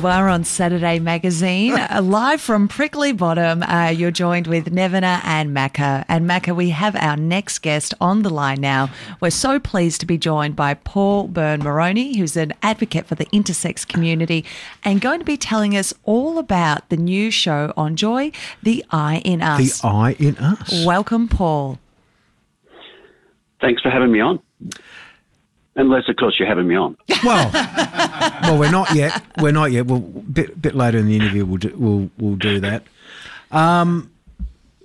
We're on Saturday Magazine, uh, live from Prickly Bottom. Uh, you're joined with Nevena and Macca. And Macca, we have our next guest on the line now. We're so pleased to be joined by Paul Byrne Moroney, who's an advocate for the intersex community and going to be telling us all about the new show on Joy, The I in Us. The I in Us. Welcome, Paul. Thanks for having me on. Unless, of course, you're having me on. Well, well, we're not yet. We're not yet. We'll bit bit later in the interview. We'll do, we'll we'll do that. Um,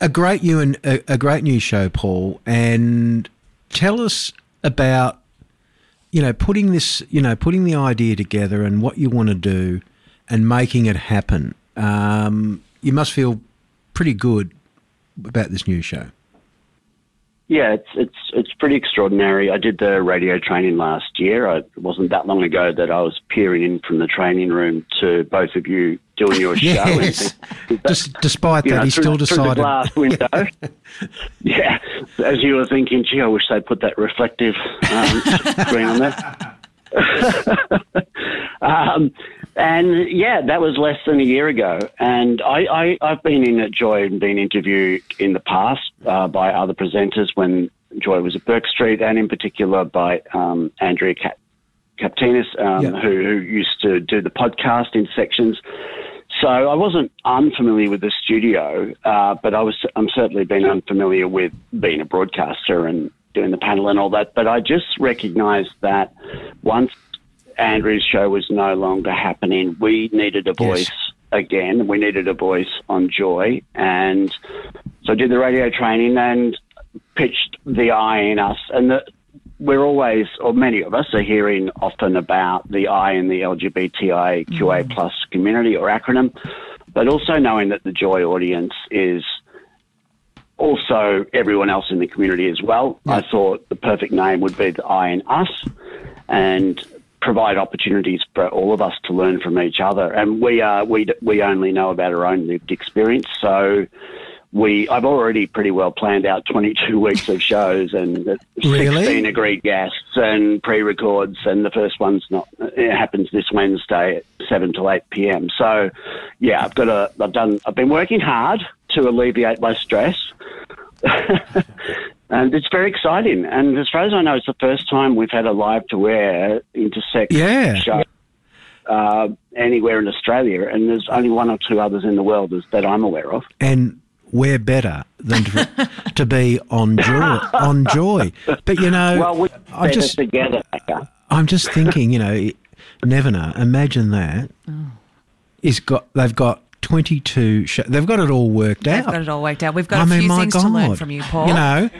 a great new and a, a great new show, Paul. And tell us about you know putting this you know putting the idea together and what you want to do and making it happen. Um, you must feel pretty good about this new show. Yeah, it's it's it's pretty extraordinary. I did the radio training last year. I, it wasn't that long ago that I was peering in from the training room to both of you doing your show. yes. Des- despite that, know, he through, still through decided. the glass window. yeah, as you were thinking, gee, I wish they put that reflective um, screen on there. um, and yeah, that was less than a year ago. And I, I, have been in at Joy and been interviewed in the past uh, by other presenters when Joy was at Bourke Street, and in particular by um, Andrea Cap- Captinis, um, Yeah. who, who used to do the podcast in sections. So I wasn't unfamiliar with the studio, uh, but I was I'm certainly been unfamiliar with being a broadcaster and doing the panel and all that. But I just recognised that once Andrew's show was no longer happening, we needed a voice again. We needed a voice on Joy, and so I did the radio training and pitched the I in us, and the, we're always, or many of us, are hearing often about the I in the LGBTIQA mm. plus community or acronym, but also knowing that the Joy audience is also everyone else in the community as well. I thought the perfect name would be the I in Us, and provide opportunities for all of us to learn from each other. And we are we we only know about our own lived experience, so. We, I've already pretty well planned out 22 weeks of shows and 16 Really? agreed guests and pre-records, and the first one's not. It happens this Wednesday at 7 to 8 p.m. So, yeah, I've got a. I've done. I've been working hard to alleviate my stress, and it's very exciting. And as far as I know, it's the first time we've had a live to air intersex Yeah. show uh, anywhere in Australia, and there's only one or two others in the world that I'm aware of. and we're better than to, to be on joy. On joy, but you know, Well, we I'm just together. I'm just thinking, you know, Nevena, imagine that. Is got they've got 22 sh- they've got it all worked out. They've got it all worked out. We've got I a mean, few my things God. to learn from you, Paul. You know,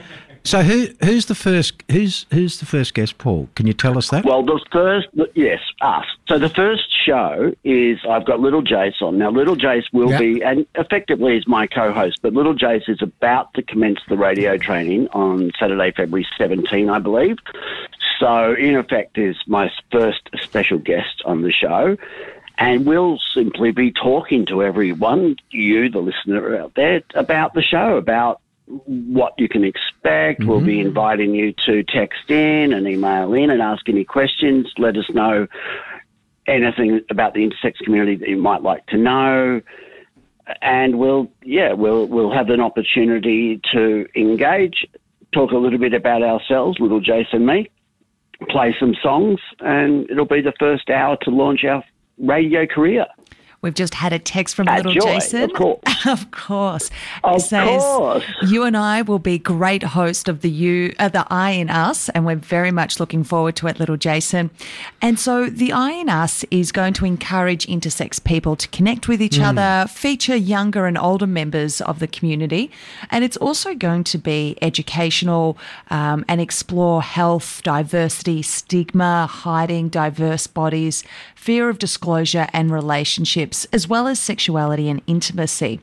so who who's the first who's who's the first guest, Paul? Can you tell us that? Well, the first, yes, us. So the first show is I've got Little Jase on. Now, Little Jase will Yeah. be, and effectively is my co-host, but Little Jase is about to commence the radio training on Saturday, February 17, I believe. So, in effect, is my first special guest on the show. And we'll simply be talking to everyone, you, the listener out there, about the show, about what you can expect. We'll be mm-hmm. inviting you to text in and email in and ask any questions. Let us know anything about the intersex community that you might like to know. And we'll, yeah, we'll we'll have an opportunity to engage, talk a little bit about ourselves, little Jason and me, play some songs, and it'll be the first hour to launch our radio career. We've just had a text from At little Joy, Jason. of course. of course. Of says, course. You and I will be great host of the you uh, the I in Us, and we're very much looking forward to it, little Jason. And so the I in Us is going to encourage intersex people to connect with each other, feature younger and older members of the community, and it's also going to be educational um, and explore health, diversity, stigma, hiding diverse bodies, fear of disclosure and relationships, as well as sexuality and intimacy.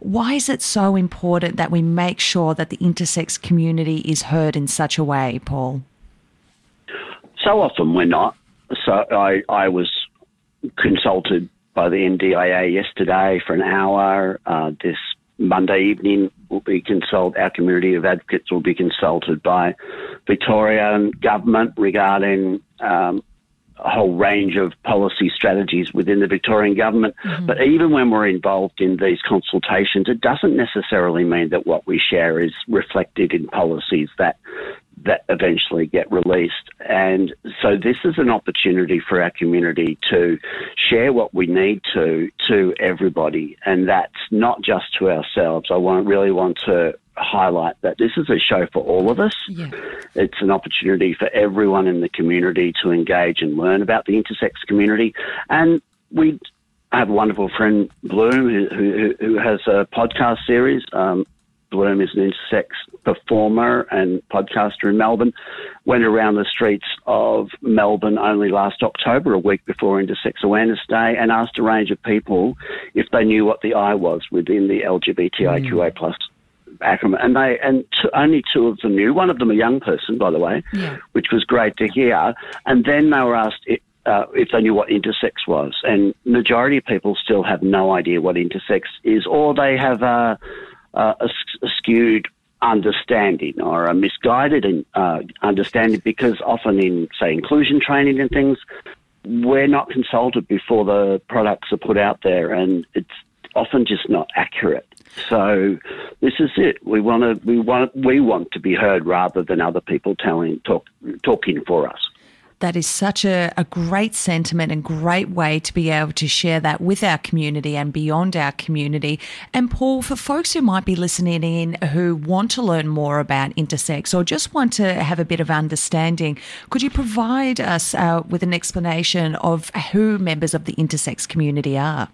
Why is it so important that we make sure that the intersex community is heard in such a way, Paul? So often we're not. so I, I was consulted by the NDIA yesterday for an hour. Uh, this Monday evening will be consulted. Our community of advocates will be consulted by Victorian government regarding um, a whole range of policy strategies within the Victorian government. Mm-hmm. But even when we're involved in these consultations, it doesn't necessarily mean that what we share is reflected in policies that that eventually get released. And so this is an opportunity for our community to share what we need to to everybody. And that's not just to ourselves. I want really want to highlight that this is a show for all of us. Yeah. It's an opportunity for everyone in the community to engage and learn about the intersex community. And we have a wonderful friend, Bloom, who, who, who has a podcast series. Um, Bloom is an intersex performer and podcaster in Melbourne. Went around the streets of Melbourne only last October, a week before Intersex Awareness Day, and asked a range of people if they knew what the I was within the LGBTIQA mm. plus acronym, and they and t- only two of them knew. One of them a young person, by the way, yeah. which was great to hear. And then they were asked. It, uh, if they knew what intersex was, and majority of people still have no idea what intersex is, or they have a, a, a skewed understanding or a misguided uh, understanding because often in say inclusion training and things we're not consulted before the products are put out there and it's often just not accurate so this is it. We want to we want we want to be heard rather than other people telling talk, talking for us. That is such a, a great sentiment and great way to be able to share that with our community and beyond our community. And Paul, for folks who might be listening in who want to learn more about intersex or just want to have a bit of understanding, could you provide us uh, with an explanation of who members of the intersex community are?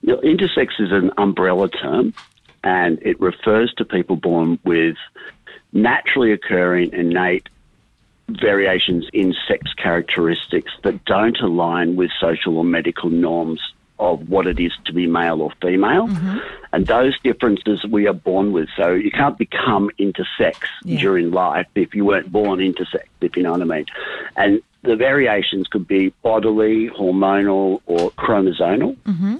You know, intersex is an umbrella term and it refers to people born with naturally occurring innate variations in sex characteristics that don't align with social or medical norms of what it is to be male or female. Mm-hmm. And those differences we are born with. So you can't become intersex yeah. during life if you weren't born intersex, if you know what I mean. And the variations could be bodily, hormonal, or chromosomal. Mm-hmm.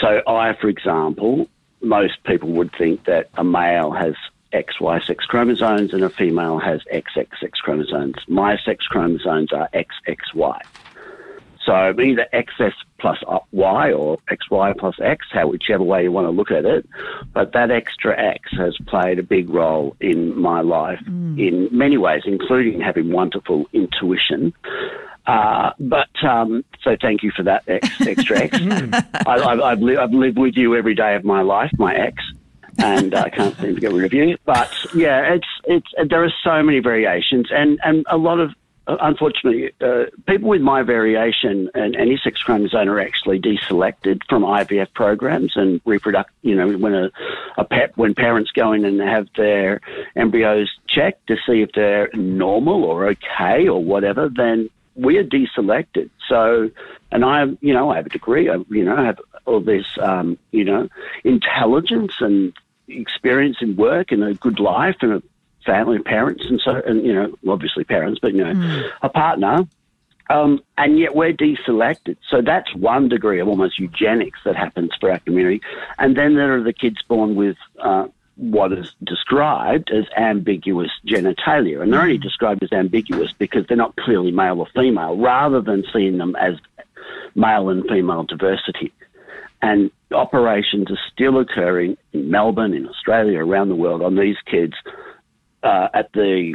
So, I, for example, most people would think that a male has XY sex chromosomes and a female has XX sex chromosomes. My sex chromosomes are XXY. So either XX plus Y or XY plus X, how whichever way you want to look at it. But that extra X has played a big role in my life mm. in many ways, including having wonderful intuition uh, but um, so thank you for that ex, extra X. I, have li- lived with you every day of my life, my ex, and I can't seem to get rid of you. But yeah, it's it's there are so many variations, and and a lot of unfortunately, uh, people with my variation and any sex chromosome are actually deselected from IVF programs and reproduct. You know, when a, a pet, when parents go in and have their embryos checked to see if they're normal or okay or whatever, then we're deselected. So, and I, you know, I have a degree. I, you know, I have all this, um, you know, intelligence and experience in work and a good life and a family, of parents, and so, and you know, obviously parents, but you know, mm. a partner. Um, and yet we're deselected. So that's one degree of almost eugenics that happens for our community. And then there are the kids born with uh, what is described as ambiguous genitalia. And they're only described as ambiguous because they're not clearly male or female, rather than seeing them as male and female diversity. And operations are still occurring in Melbourne, in Australia, around the world on these kids uh, at the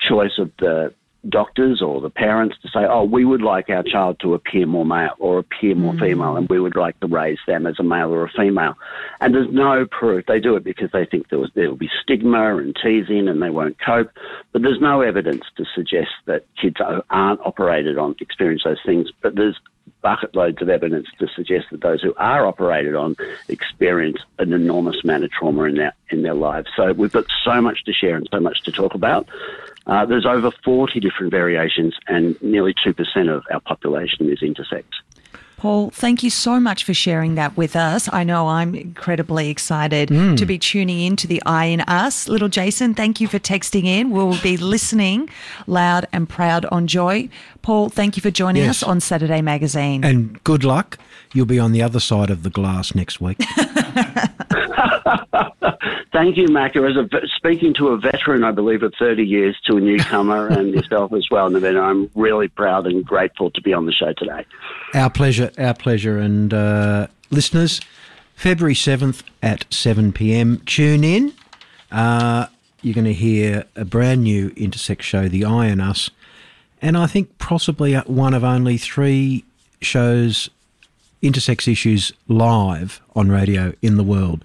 choice of the doctors or the parents to say, oh, we would like our child to appear more male or appear more mm. female, and we would like to raise them as a male or a female. And there's no proof. They do it because they think there, was, there will be stigma and teasing and they won't cope. But there's no evidence to suggest that kids aren't operated on, experience those things. But there's bucket loads of evidence to suggest that those who are operated on experience an enormous amount of trauma in their in their lives. So we've got so much to share and so much to talk about. Uh, there's over 40 different variations, and nearly 2% of our population is intersex. Paul, thank you so much for sharing that with us. I know I'm incredibly excited Hmm. to be tuning in to the I in Us. Little Jason, thank you for texting in. We'll be listening loud and proud on Joy. Paul, thank you for joining Yes. us on Saturday Magazine. And good luck. You'll be on the other side of the glass next week. Thank you, Macca. As a, speaking to a veteran, I believe, of 30 years to a newcomer and yourself as well, Nevena, I'm really proud and grateful to be on the show today. Our pleasure, our pleasure. And uh, listeners, February 7th at 7 pm, tune in. Uh, you're going to hear a brand new intersex show, The I and Us. And I think possibly one of only three shows, intersex issues, live on radio in the world.